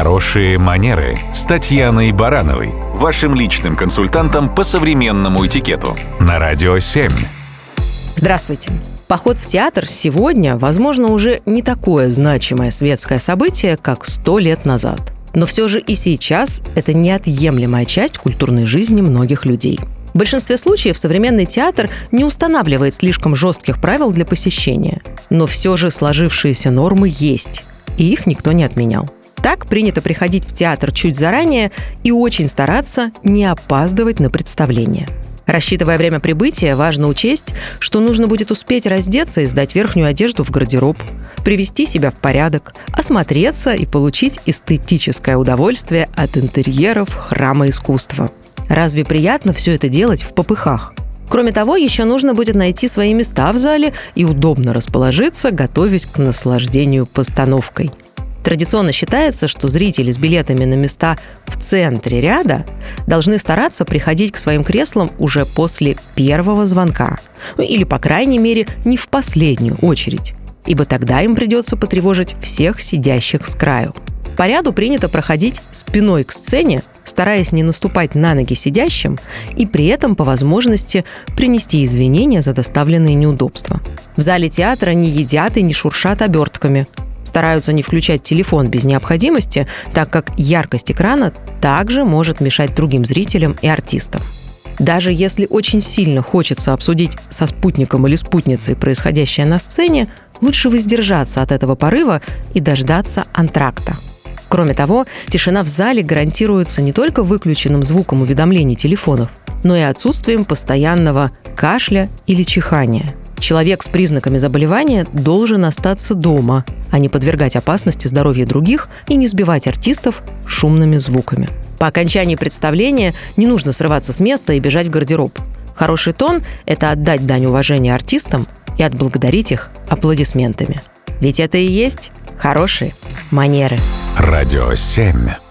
Хорошие манеры с Татьяной Барановой, вашим личным консультантом по современному этикету на Радио 7. Здравствуйте. Поход в театр сегодня, возможно, уже не такое значимое светское событие, как сто лет назад. Но все же и сейчас это неотъемлемая часть культурной жизни многих людей. В большинстве случаев современный театр не устанавливает слишком жестких правил для посещения. Но все же сложившиеся нормы есть, и их никто не отменял. Так принято приходить в театр чуть заранее и очень стараться не опаздывать на представление. Рассчитывая время прибытия, важно учесть, что нужно будет успеть раздеться и сдать верхнюю одежду в гардероб, привести себя в порядок, осмотреться и получить эстетическое удовольствие от интерьеров храма искусства. Разве приятно все это делать в попыхах? Кроме того, еще нужно будет найти свои места в зале и удобно расположиться, готовясь к наслаждению постановкой – Традиционно считается, что зрители с билетами на места в центре ряда должны стараться приходить к своим креслам уже после первого звонка. Ну, или, по крайней мере, не в последнюю очередь. Ибо тогда им придется потревожить всех сидящих с краю. По ряду принято проходить спиной к сцене, стараясь не наступать на ноги сидящим и при этом по возможности принести извинения за доставленные неудобства. В зале театра не едят и не шуршат обертками – стараются не включать телефон без необходимости, так как яркость экрана также может мешать другим зрителям и артистам. Даже если очень сильно хочется обсудить со спутником или спутницей происходящее на сцене, лучше воздержаться от этого порыва и дождаться антракта. Кроме того, тишина в зале гарантируется не только выключенным звуком уведомлений телефонов, но и отсутствием постоянного кашля или чихания – Человек с признаками заболевания должен остаться дома, а не подвергать опасности здоровья других и не сбивать артистов шумными звуками. По окончании представления не нужно срываться с места и бежать в гардероб. Хороший тон – это отдать дань уважения артистам и отблагодарить их аплодисментами. Ведь это и есть хорошие манеры. Радио 7.